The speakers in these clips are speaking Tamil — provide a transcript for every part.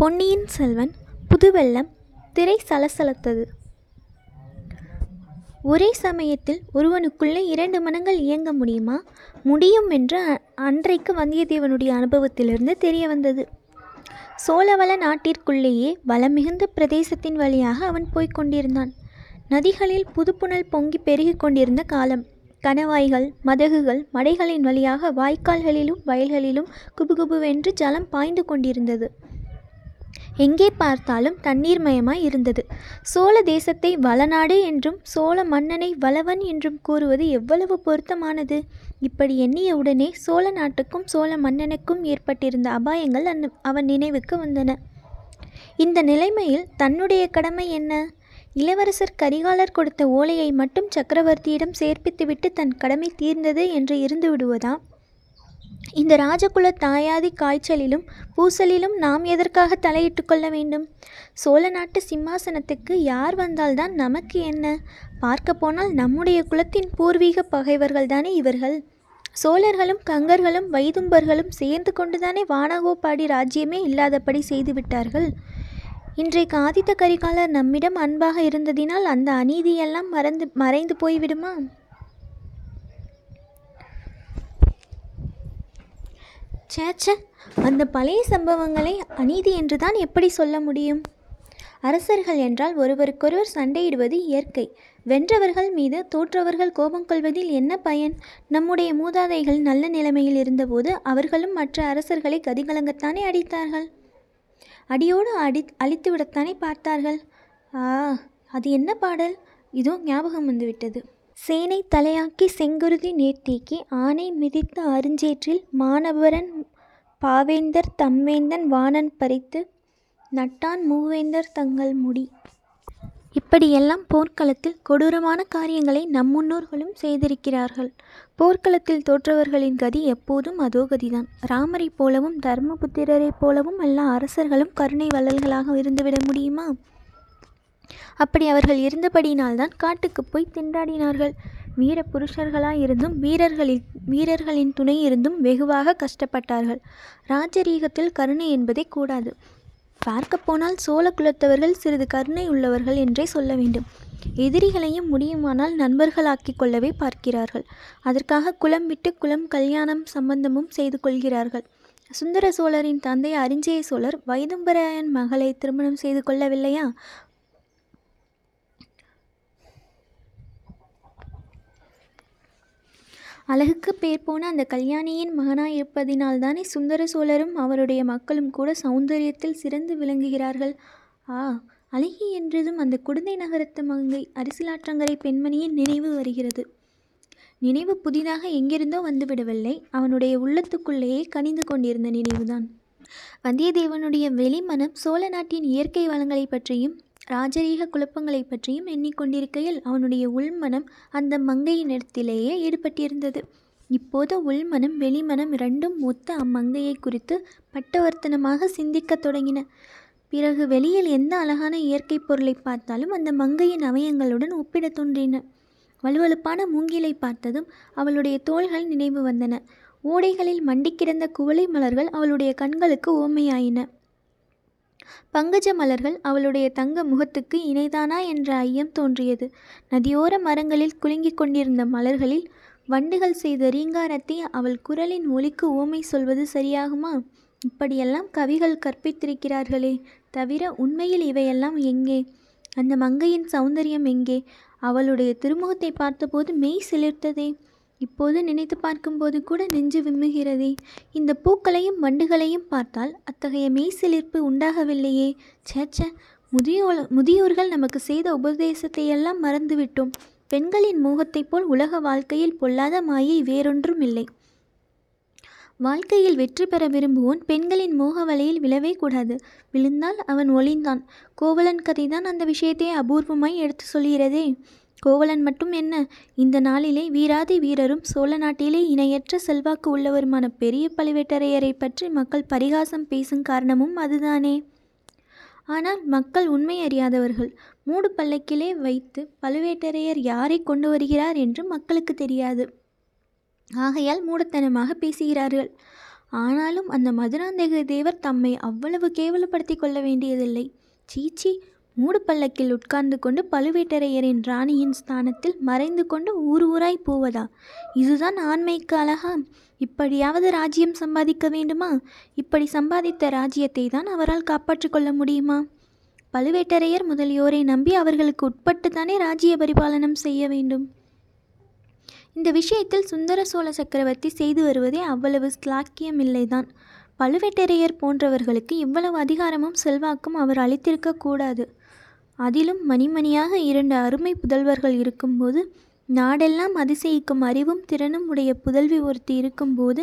பொன்னியின் செல்வன் புதுவெள்ளம் திரை சலசலத்தது. ஒரே சமயத்தில் ஒருவனுக்குள்ளே இரண்டு மனங்கள் இயங்க முடியுமா? முடியும் என்று அன்றைக்கு வந்தியத்தேவனுடைய அனுபவத்திலிருந்து தெரிய வந்தது சோழவள நாட்டிற்குள்ளேயே வளம் மிகுந்த பிரதேசத்தின் வழியாக அவன் போய்க் கொண்டிருந்தான். நதிகளில் புதுப்புணல் பொங்கி பெருகிக் கொண்டிருந்த காலம். கணவாய்கள் மதகுகள் மடைகளின் வழியாக வாய்க்கால்களிலும் வயல்களிலும் குபுகுபுவென்று ஜலம் பாய்ந்து கொண்டிருந்தது. எங்கே பார்த்தாலும் தண்ணீர்மயமாய் இருந்தது. சோழ தேசத்தை வளநாடு என்றும் சோழ மன்னனை வளவன் என்றும் கூறுவது எவ்வளவு பொருத்தமானது? இப்படி எண்ணிய உடனே சோழ நாட்டுக்கும் சோழ மன்னனுக்கும் ஏற்பட்டிருந்த அபாயங்கள் அந் அவன் நினைவுக்கு வந்தன. இந்த நிலைமையில் தன்னுடைய கடமை என்ன? இளவரசர் கரிகாலர் கொடுத்த ஓலையை மட்டும் சக்கரவர்த்தியிடம் சேர்ப்பித்துவிட்டு தன் கடமை தீர்ந்தது என்று இருந்து விடுவதா இந்த ராஜகுல தாயாதி காய்ச்சலிலும் பூசலிலும் நாம் எதற்காக தலையிட்டு கொள்ள வேண்டும்? சோழ நாட்டு சிம்மாசனத்துக்கு யார் வந்தால்தான் நமக்கு என்ன? பார்க்க போனால் நம்முடைய குலத்தின் பூர்வீக பகைவர்கள்தானே இவர்கள்? சோழர்களும் கங்கர்களும் வைதும்பர்களும் சேர்ந்து கொண்டுதானே வானகோபாடி ராஜ்யமே இல்லாதபடி செய்துவிட்டார்கள் இன்றைக்கு ஆதித்த கரிகாலர் நம்மிடம் அன்பாக இருந்ததினால் அந்த அநீதியெல்லாம் மறந்து மறைந்து போய்விடுமா? சேச்சே அந்த பழைய சம்பவங்களை அநீதி என்றுதான் எப்படி சொல்ல முடியும்? அரசர்கள் என்றால் ஒருவருக்கொருவர் சண்டையிடுவது இயற்கை. வென்றவர்கள் மீது தோற்றவர்கள் கோபம் கொள்வதில் என்ன பயன்? நம்முடைய மூதாதைகள் நல்ல நிலைமையில் இருந்தபோது அவர்களும் மற்ற அரசர்களை கதிகலங்கத்தானே அடித்தார்கள்? அடியோடு அடி அழித்துவிடத்தானே பார்த்தார்கள்? ஆ அது என்ன பாடல்? இதோ ஞாபகம் வந்துவிட்டது. சேனை தலையாக்கி செங்குருதி நேர்த்தீக்கி ஆனை மிதித்த அருஞ்சேற்றில் மானவரன் பாவேந்தர் தம்வேந்தன் வாணன் பறித்து நட்டான் மூவேந்தர் தங்கள் முடி. இப்படியெல்லாம் போர்க்களத்தில் கொடூரமான காரியங்களை நம் முன்னோர்களும் செய்திருக்கிறார்கள். போர்க்களத்தில் தோற்றவர்களின் கதி எப்போதும் அதோ கதிதான். ராமரைப் போலவும் தர்மபுத்திரரைப் போலவும் எல்லா அரசர்களும் கருணை வள்ளல்களாக இருந்துவிட முடியுமா? அப்படி அவர்கள் இருந்தபடியினால்தான் காட்டுக்கு போய் திண்டாடினார்கள். வீர புருஷர்களாயிருந்தும் வீரர்களின் வீரர்களின் துணை இருந்தும் வெகுவாக கஷ்டப்பட்டார்கள். ராஜரீகத்தில் கருணை என்பதே கூடாது. பார்க்கப்போனால் சோழ குலத்தவர்கள் சிறிது கருணை உள்ளவர்கள் என்றே சொல்ல வேண்டும். எதிரிகளையும் முடியுமானால் நண்பர்களாக்கிக் கொள்ளவே பார்க்கிறார்கள். அதற்காக குலம் விட்டு குலம் கல்யாணம் சம்பந்தமும் செய்து கொள்கிறார்கள். சுந்தர சோழரின் தந்தை அரிஞ்சய சோழர் வைதும்பராயன் மகளை திருமணம் செய்து கொள்ளவில்லையா? அழகுக்கு பேர் போன அந்த கல்யாணியின் மகனாய் இருப்பதினால்தானே சுந்தர சோழரும் அவருடைய மக்களும் கூட சௌந்தரியத்தில் சிறந்து விளங்குகிறார்கள். ஆ அழகி என்றதும் அந்த குடந்தை நகரத்து மங்கை அரசியலாற்றங்கரை பெண்மணியின் நினைவு வருகிறது. நினைவு புதிதாக எங்கிருந்தோ வந்துவிடவில்லை. அவனுடைய உள்ளத்துக்குள்ளேயே கனிந்து கொண்டிருந்த நினைவுதான். வந்தியத்தேவனுடைய வெளிமனம் சோழ நாட்டின் இயற்கை வளங்களை பற்றியும் ராஜரீக குழப்பங்களை பற்றியும் எண்ணிக்கொண்டிருக்கையில் அவனுடைய உள்மனம் அந்த மங்கையினிடத்திலேயே ஈடுபட்டிருந்தது. இப்போது உள்மனம் வெளிமனம் இரண்டும் ஒத்த அம்மங்கையை குறித்து பட்டவர்த்தனமாக சிந்திக்கத் தொடங்கின. பிறகு வெளியில் எந்த அழகான இயற்கை பொருளை பார்த்தாலும் அந்த மங்கையின் அவயங்களுடன் ஒப்பிடத் தோன்றின. வலுவழுப்பான மூங்கிலை பார்த்ததும் அவளுடைய தோள்கள் நினைவு வந்தன. ஓடைகளில் மண்டி கிடந்த குவளை மலர்கள் அவளுடைய கண்களுக்கு ஓமையாயின பங்கஜ மலர்கள் அவளுடைய தங்க முகத்துக்கு இணைதானா என்ற ஐயம் தோன்றியது. நதியோர மரங்களில் குலுங்கிக் கொண்டிருந்த மலர்களில் வண்டுகள் செய்த ரீங்காரத்தை அவள் குரலின் ஒலிக்கு ஓமை சொல்வது சரியாகுமா? இப்படியெல்லாம் கவிகள் கற்பித்திருக்கிறார்களே தவிர உண்மையில் இவையெல்லாம் எங்கே? அந்த மங்கையின் சௌந்தரியம் எங்கே? அவளுடைய திருமுகத்தை பார்த்தபோது மெய் சிலிர்த்ததே. இப்போது நினைத்து பார்க்கும்போது கூட நெஞ்சு விம்முகிறதே. இந்த பூக்களையும் வண்டுகளையும் பார்த்தால் அத்தகைய மெய்சிலிர்ப்பு உண்டாகவில்லையே. சேச்ச முதியோர் முதியோர்கள் நமக்கு செய்த உபதேசத்தை எல்லாம் மறந்துவிட்டோம். பெண்களின் மோகத்தைப் போல் உலக வாழ்க்கையில் பொல்லாத மாயை வேறொன்றும் இல்லை. வாழ்க்கையில் வெற்றி பெற விரும்புவோன் பெண்களின் மோக வலையில் விழவே கூடாது. விழுந்தால் அவன் ஒளிந்தான். கோவலன் கதைதான் அந்த விஷயத்தை அபூர்வமாய் எடுத்து சொல்கிறதே. கோவலன் மட்டும் என்ன? இந்த நாளிலே வீராதி வீரரும் சோழ நாட்டிலே இணையற்ற செல்வாக்கு உள்ளவருமான பெரிய பழுவேட்டரையரை பற்றி மக்கள் பரிகாசம் பேசும் காரணமும் அதுதானே. ஆனால் மக்கள் உண்மை அறியாதவர்கள் மூடு பல்லக்கிலே வைத்து பழுவேட்டரையர் யாரை கொண்டு வருகிறார் என்று மக்களுக்கு தெரியாது. ஆகையால் மூடத்தனமாக பேசுகிறார்கள். ஆனாலும் அந்த மதுராந்தக தேவர் தம்மை அவ்வளவு கேவலப்படுத்தி கொள்ள வேண்டியதில்லை. சீச்சி மூடு பல்லக்கில் உட்கார்ந்து கொண்டு பழுவேட்டரையரின் ராணியின் ஸ்தானத்தில் மறைந்து கொண்டு ஊர் ஊராய் போவதா? இதுதான் ஆண்மைக்கு அழகா. இப்படியாவது ராஜ்யம் சம்பாதிக்க வேண்டுமா? இப்படி சம்பாதித்த ராஜ்யத்தை தான் அவரால் காப்பாற்றிக் கொள்ள முடியுமா? பழுவேட்டரையர் முதலியோரை நம்பி அவர்களுக்கு உட்பட்டு தானே ராஜ்ய பரிபாலனம் செய்ய வேண்டும். இந்த விஷயத்தில் சுந்தர சோழ சக்கரவர்த்தி செய்து வருவதே அவ்வளவு ஸ்லாக்கியமில்லைதான். பழுவேட்டரையர் போன்றவர்களுக்கு இவ்வளவு அதிகாரமும் செல்வாக்கும் அவர் அளித்திருக்கக்கூடாது அதிலும் மணிமணியாக இரண்டு அருமை புதல்வர்கள் இருக்கும்போது நாடெல்லாம் அதிசயிக்கும் அறிவும் திறனும் உடைய புதல்வி ஒருத்தி இருக்கும்போது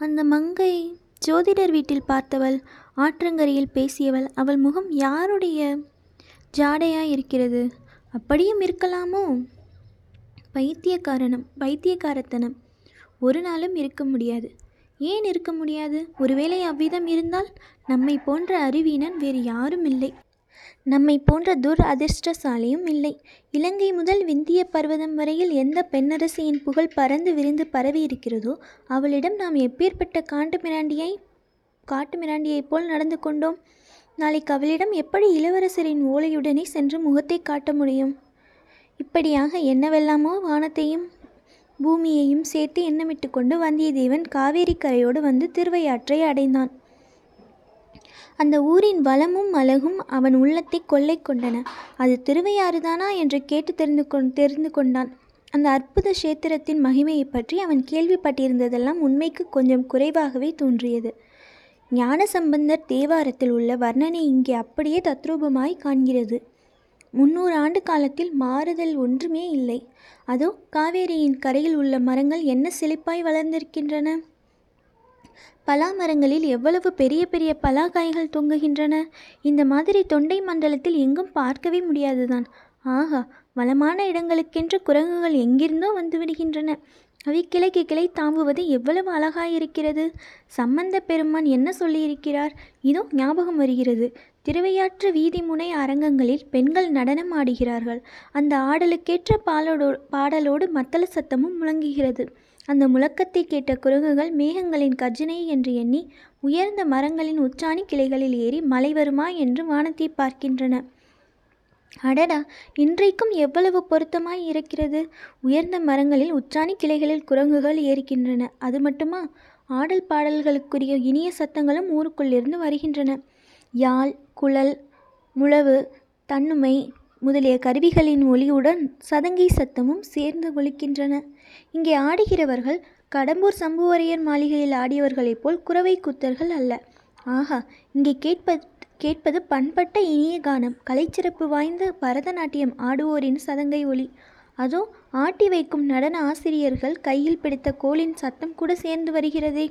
அந்த மங்கை ஜோதிடர் வீட்டில் பார்த்தவள் ஆற்றங்கரையில் பேசியவள் அவள் முகம் யாருடைய ஜாடையாக இருக்கிறது அப்படியும் இருக்கலாமோ? பைத்தியக்காரனம் பைத்தியக்காரத்தனம். ஒரு நாளும் இருக்க முடியாது. ஏன் இருக்க முடியாது? ஒருவேளை அவ்விதம் இருந்தால் நம்மை போன்ற அறிவீனன் வேறு யாரும் இல்லை நம்மை போன்ற துர் அதிர்ஷ்டசாலியும் இல்லை. இலங்கை முதல் விந்திய பர்வதம் வரையில் எந்த பெண்ணரசியின் புகழ் பறந்து விரிந்து பரவி இருக்கிறதோ அவளிடம் நாம் எப்பேற்பட்ட காட்டு மிராண்டியை காட்டு மிராண்டியைப் போல் நடந்து கொண்டோம். நாளைக்கு அவளிடம் எப்படி இளவரசரின் ஓலையுடனே சென்று முகத்தை காட்ட முடியும்? இப்படியாக என்னவெல்லாமோ வானத்தையும் பூமியையும் சேர்த்து எண்ணமிட்டு கொண்டு வந்தியத்தேவன் காவேரி கரையோடு வந்து திருவையாற்றை அடைந்தான். அந்த ஊரின் வளமும் அழகும் அவன் உள்ளத்தை கொள்ளை கொண்டன. அது திருவையாறுதானா? என்று கேட்டு தெரிந்து கொண் தெரிந்து கொண்டான். அந்த அற்புத கஷேத்திரத்தின் மகிமையை பற்றி அவன் கேள்விப்பட்டிருந்ததெல்லாம் உண்மைக்கு கொஞ்சம் குறைவாகவே தோன்றியது. ஞானசம்பந்தர் தேவாரத்தில் உள்ள வர்ணனை இங்கே அப்படியே தத்ரூபமாய் காண்கிறது. முன்னூறு ஆண்டு காலத்தில் மாறுதல் ஒன்றுமே இல்லை. அதோ காவேரியின் கரையில் உள்ள மரங்கள் என்ன செழிப்பாய் வளர்ந்திருக்கின்றன? பலா மரங்களில் எவ்வளவு பெரிய பெரிய பலாக்காய்கள் தொங்குகின்றன? இந்த மாதிரி தொண்டை மண்டலத்தில் எங்கும் பார்க்கவே முடியாதுதான். ஆஹா வளமான இடங்களுக்கென்று குரங்குகள் எங்கிருந்தோ வந்து விடுகின்றன அவை கிளைக்கு கிளை தாம்புவது எவ்வளவு அழகாயிருக்கிறது. சம்பந்த பெருமான் என்ன சொல்லியிருக்கிறார்? இதோ ஞாபகம் வருகிறது. திருவையாற்று வீதி முனை அரங்கங்களில் பெண்கள் நடனம் ஆடுகிறார்கள். அந்த ஆடலுக்கேற்ற பாலோடு பாடலோடு மத்தள சத்தமும் முழங்குகிறது. அந்த முழக்கத்தை கேட்ட குரங்குகள் மேகங்களின் கர்ஜனை என்று எண்ணி உயர்ந்த மரங்களின் உச்சாணி கிளைகளில் ஏறி மலை வருமா என்று வானத்தை பார்க்கின்றன. அடடா இன்றைக்கும் எவ்வளவு பொருத்தமாய் இருக்கிறது? உயர்ந்த மரங்களில் உச்சாணி கிளைகளில் குரங்குகள் ஏறிக்கின்றன அது மட்டுமா? ஆடல் பாடல்களுக்குரிய இனிய சத்தங்களும் ஊருக்குள்ளிருந்து வருகின்றன. யாழ் குழல் முழவு தன்னுமை முதலிய கருவிகளின் ஒலியுடன் சதங்கை சத்தமும் சேர்ந்து ஒலிக்கின்றன. இங்கே ஆடுகிறவர்கள் கடம்பூர் சம்புவரையர் மாளிகையில் ஆடியவர்களைப் போல் குறவை குத்தர்கள் அல்ல. ஆஹா இங்கே கேட்பது கேட்பது பண்பட்ட இனிய கானம். கலைச்சிறப்பு வாய்ந்த பரதநாட்டியம் ஆடுவோரின் சதங்கை ஒலி. அதோ ஆட்டி வைக்கும் நடன ஆசிரியர்கள் கையில் பிடித்த கோலின் சத்தம் கூட சேர்ந்து வருகிறதே.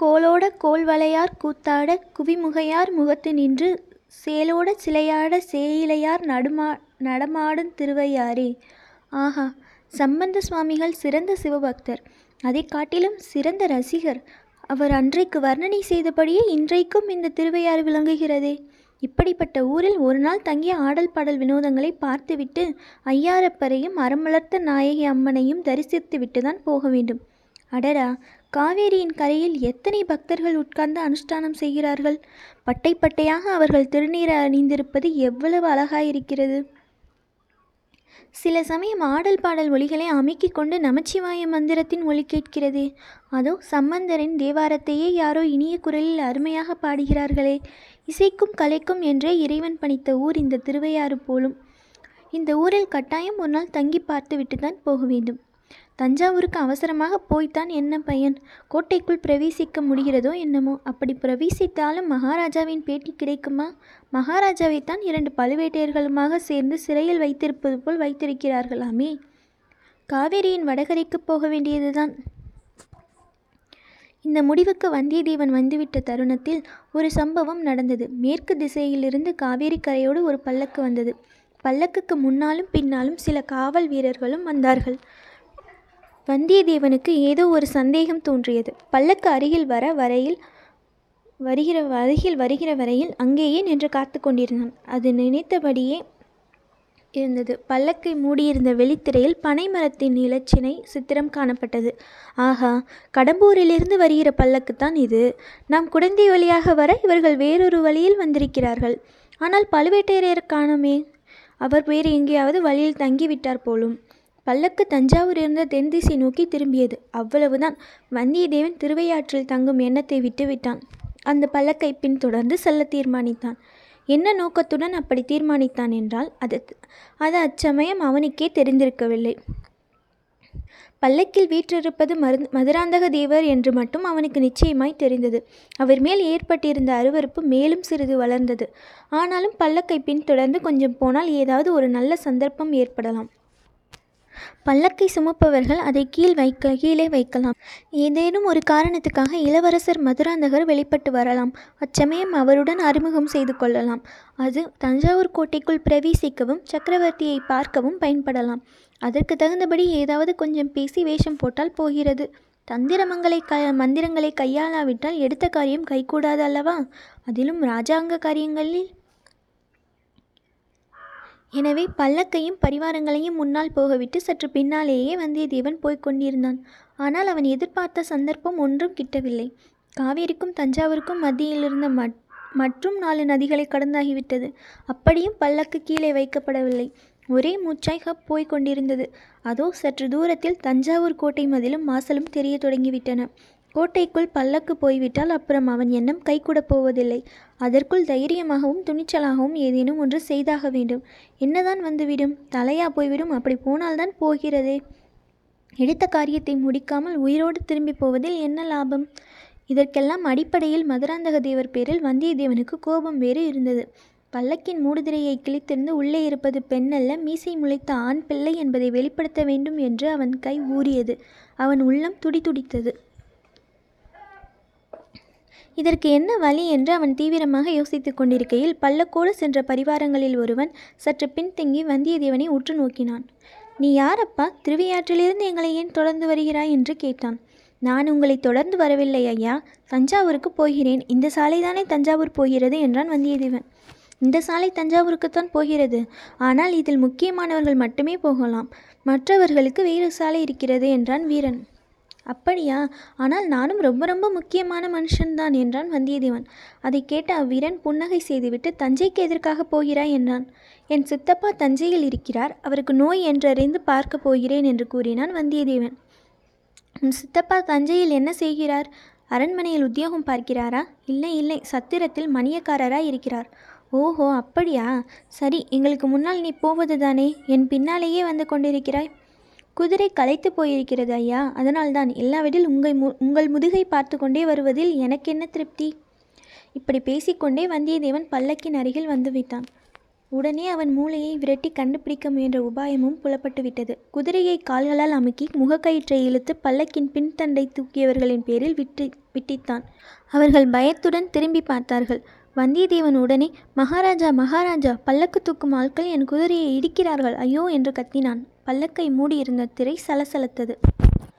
கோலோட கோல்வளையார் கூத்தாட குவிமுகையார் முகத்து நின்று சேலோட சிலையாட சேயிலையார் நடுமா நடமாடும் திருவையாரே ஆஹா சம்பந்த சுவாமிகள் சிறந்த சிவபக்தர். அதை காட்டிலும் சிறந்த ரசிகர். அவர் அன்றைக்கு வர்ணனை செய்தபடியே இன்றைக்கும் இந்த திருவையாறு விளங்குகிறதே. இப்படிப்பட்ட ஊரில் ஒரு நாள் தங்கிய ஆடல் பாடல் வினோதங்களை பார்த்துவிட்டு ஐயாரப்பரையும் அறமலர்த்த நாயகி அம்மனையும் தரிசித்துவிட்டு தான் போக வேண்டும். அடடா காவேரியின் கரையில் எத்தனை பக்தர்கள் உட்கார்ந்து அனுஷ்டானம் செய்கிறார்கள்? பட்டை பட்டையாக அவர்கள் திருநீரை அணிந்திருப்பது எவ்வளவு அழகாயிருக்கிறது. சில சமயம் ஆடல் பாடல் ஒலிகளை அமைக்கிக் கொண்டு நமச்சிவாய மந்திரத்தின் ஒலி கேட்கிறது. அதோ சம்பந்தரின் தேவாரத்தையே யாரோ இனிய குரலில் அருமையாக பாடுகிறார்களே. இசைக்கும் கலைக்கும் என்றே இறைவன் பணித்த ஊர் இந்த திருவையாறு போலும். இந்த ஊரில் கட்டாயம் ஒரு நாள் தங்கி பார்த்துவிட்டு தான் போக வேண்டும். தஞ்சாவூருக்கு அவசரமாக போய்த்தான் என்ன பயன்? கோட்டைக்குள் பிரவேசிக்க முடிகிறதோ என்னமோ? அப்படி பிரவேசித்தாலும் மகாராஜாவின் பேட்டி கிடைக்குமா? மகாராஜாவைத்தான் இரண்டு பழுவேட்டையர்களுமாக சேர்ந்து சிறையில் வைத்திருப்பது போல் வைத்திருக்கிறார்களாமே. காவேரியின் வடகரைக்கு போக வேண்டியதுதான். இந்த முடிவுக்கு வந்தியத்தேவன் வந்துவிட்ட தருணத்தில் ஒரு சம்பவம் நடந்தது. மேற்கு திசையிலிருந்து காவேரி கரையோடு ஒரு பல்லக்கு வந்தது. பல்லக்குக்கு முன்னாலும் பின்னாலும் சில காவல் வீரர்களும் வந்தார்கள். வந்தியத்தேவனுக்கு ஏதோ ஒரு சந்தேகம் தோன்றியது. பல்லக்கு அருகில் வர வரையில் வருகிற அருகில் வருகிற வரையில் அங்கேயே நின்று காத்து கொண்டிருந்தான். அது நினைத்தபடியே இருந்தது. பல்லக்கை மூடியிருந்த வெளித்திரையில் பனை மரத்தின் இலச்சினை சித்திரம் காணப்பட்டது. ஆஹா கடம்பூரிலிருந்து வருகிற பல்லக்குத்தான் இது. நாம் குடந்தை வழியாக வர இவர்கள் வேறொரு வழியில் வந்திருக்கிறார்கள். ஆனால் பழுவேட்டரையர் காணோமே. அவர் வேறு எங்கேயாவது வழியில் தங்கிவிட்டார் போலும். பல்லக்கு தஞ்சாவூர் இருந்த தென்திசை நோக்கி திரும்பியது. அவ்வளவுதான். வந்தியத்தேவன் திருவையாற்றில் தங்கும் எண்ணத்தை விட்டுவிட்டான். அந்த பல்லக்கை பின்தொடர்ந்து செல்ல தீர்மானித்தான். என்ன நோக்கத்துடன் அப்படி தீர்மானித்தான் என்றால் அது அது அச்சமயம் அவனுக்கே தெரிந்திருக்கவில்லை. பல்லக்கில் வீற்றிருப்பது மரு மதுராந்தக தேவர் என்று மட்டும் அவனுக்கு நிச்சயமாய் தெரிந்தது. அவர் மேல் ஏற்பட்டிருந்த அருவருப்பு மேலும் சிறிது வளர்ந்தது. ஆனாலும் பல்லக்கை பின்தொடர்ந்து கொஞ்சம் போனால் ஏதாவது ஒரு நல்ல சந்தர்ப்பம் ஏற்படலாம். பல்லக்கை சுமப்பவர்கள் அதை கீழ் வைக்க கீழே வைக்கலாம். ஏதேனும் ஒரு காரணத்துக்காக இளவரசர் மதுராந்தகர் வெளிப்பட்டு வரலாம். அச்சமயம் அவருடன் அறிமுகம் செய்து கொள்ளலாம். அது தஞ்சாவூர் கோட்டைக்குள் பிரவேசிக்கவும் சக்கரவர்த்தியை பார்க்கவும் பயன்படலாம். அதற்கு தகுந்தபடி ஏதாவது கொஞ்சம் பேசி வேஷம் போட்டால் போகிறது. தந்திரமங்களை க மந்திரங்களை கையாளாவிட்டால் எடுத்த காரியம் கைகூடாது அல்லவா? அதிலும் ராஜாங்க காரியங்களில் எனவே பல்லக்கையும் பரிவாரங்களையும் முன்னால் போகவிட்டு சற்று பின்னாலேயே வந்தியத்தேவன் போய்க் கொண்டிருந்தான். ஆனால் அவன் எதிர்பார்த்த சந்தர்ப்பம் ஒன்றும் கிட்டவில்லை. காவேரிக்கும் தஞ்சாவூருக்கும் மத்தியில் இருந்த மட் மற்றும் நாலு நதிகளை கடந்தாகிவிட்டது. அப்படியும் பல்லக்கு கீழே வைக்கப்படவில்லை. ஒரே மூச்சாய் ஹப் போய்க் கொண்டிருந்தது. அதோ சற்று தூரத்தில் தஞ்சாவூர் கோட்டை மதிலும் வாசலும் தெரிய தொடங்கிவிட்டன. கோட்டைக்குள் பல்லக்கு போய்விட்டால் அப்புறம் அவன் எண்ணம் கைகூட போவதில்லை. அதற்குள் தைரியமாகவும் துணிச்சலாகவும் ஏதேனும் ஒன்று செய்தாக வேண்டும். என்னதான் வந்துவிடும்? தலையா போய்விடும். அப்படி போனால்தான் போகிறதே. எடுத்த காரியத்தை முடிக்காமல் உயிரோடு திரும்பி போவதில் என்ன லாபம்? இதற்கெல்லாம் அடிப்படையில் மதுராந்தக தேவர் பேரில் வந்தியத்தேவனுக்கு கோபம் வேறு இருந்தது. பல்லக்கின் மூடுதிரையை கிழித்திருந்து உள்ளே இருப்பது பெண்ணல்ல மீசை முளைத்த ஆண் பிள்ளை என்பதை வெளிப்படுத்த வேண்டும் என்று அவன் கை ஊறியது. அவன் உள்ளம் துடிதுடித்தது. இதற்கு என்ன வழி என்று அவன் தீவிரமாக யோசித்துக் கொண்டிருக்கையில் பல்லக்கோடு சென்ற பரிவாரங்களில் ஒருவன் சற்று பின்தங்கி வந்தியத்தேவனை உற்று நோக்கினான். நீ யாரப்பா? திருவையாற்றிலிருந்து எங்களை ஏன் தொடர்ந்து வருகிறாய்? என்று கேட்டான். நான் உங்களை தொடர்ந்து வரவில்லை ஐயா. தஞ்சாவூருக்கு போகிறேன். இந்த சாலைதானே தஞ்சாவூர் போகிறது? என்றான் வந்தியத்தேவன். இந்த சாலை தஞ்சாவூருக்குத்தான் போகிறது. ஆனால் இதில் முக்கியமானவர்கள் மட்டுமே போகலாம். மற்றவர்களுக்கு வேறு சாலை இருக்கிறது என்றான் வீரன். அப்படியா? ஆனால் நானும் ரொம்ப ரொம்ப முக்கியமான மனுஷன்தான் என்றான் வந்தியத்தேவன். அதை கேட்ட அவ்வீரன் புன்னகை செய்துவிட்டு தஞ்சைக்கு எதற்காக போகிறாய்? என்றான். என் சித்தப்பா தஞ்சையில் இருக்கிறார். அவருக்கு நோய் என்றறிந்து பார்க்க போகிறேன் என்று கூறினான் வந்தியத்தேவன். உன் சித்தப்பா தஞ்சையில் என்ன செய்கிறார்? அரண்மனையில் உத்தியோகம் பார்க்கிறாரா? இல்லை இல்லை. சத்திரத்தில் மணியக்காரராய் இருக்கிறார். ஓஹோ அப்படியா? சரி எங்களுக்கு முன்னால் நீ போவது தானே என் பின்னாலேயே வந்து கொண்டிருக்கிறாய். குதிரை களைத்து போயிருக்கிறது ஐயா. அதனால்தான் இல்லாவிடில் உங்கள் மு உங்கள் முதுகை பார்த்து கொண்டே வருவதில் எனக்கென்ன திருப்தி? இப்படி பேசிக்கொண்டே வந்தியத்தேவன் பல்லக்கின் அருகில் வந்துவிட்டான் உடனே அவன் மூளையை விரட்டி கண்டுபிடிக்க முயன்ற உபாயமும் புலப்பட்டு விட்டது. குதிரையை கால்களால் அமுக்கி முகக்கயிற்றை இழுத்து பல்லக்கின் பின்தண்டை தூக்கியவர்களின் பேரில் விட்டு விட்டித்தான். அவர்கள் பயத்துடன் திரும்பி பார்த்தார்கள். வந்தியத்தேவன் உடனே மகாராஜா மகாராஜா பல்லக்கு தூக்கும் ஆட்கள் என் குதிரையை இடிக்கிறார்கள் ஐயோ என்று கத்தினான். பல்லக்கை மூடியிருந்த திரை சலசலத்தது.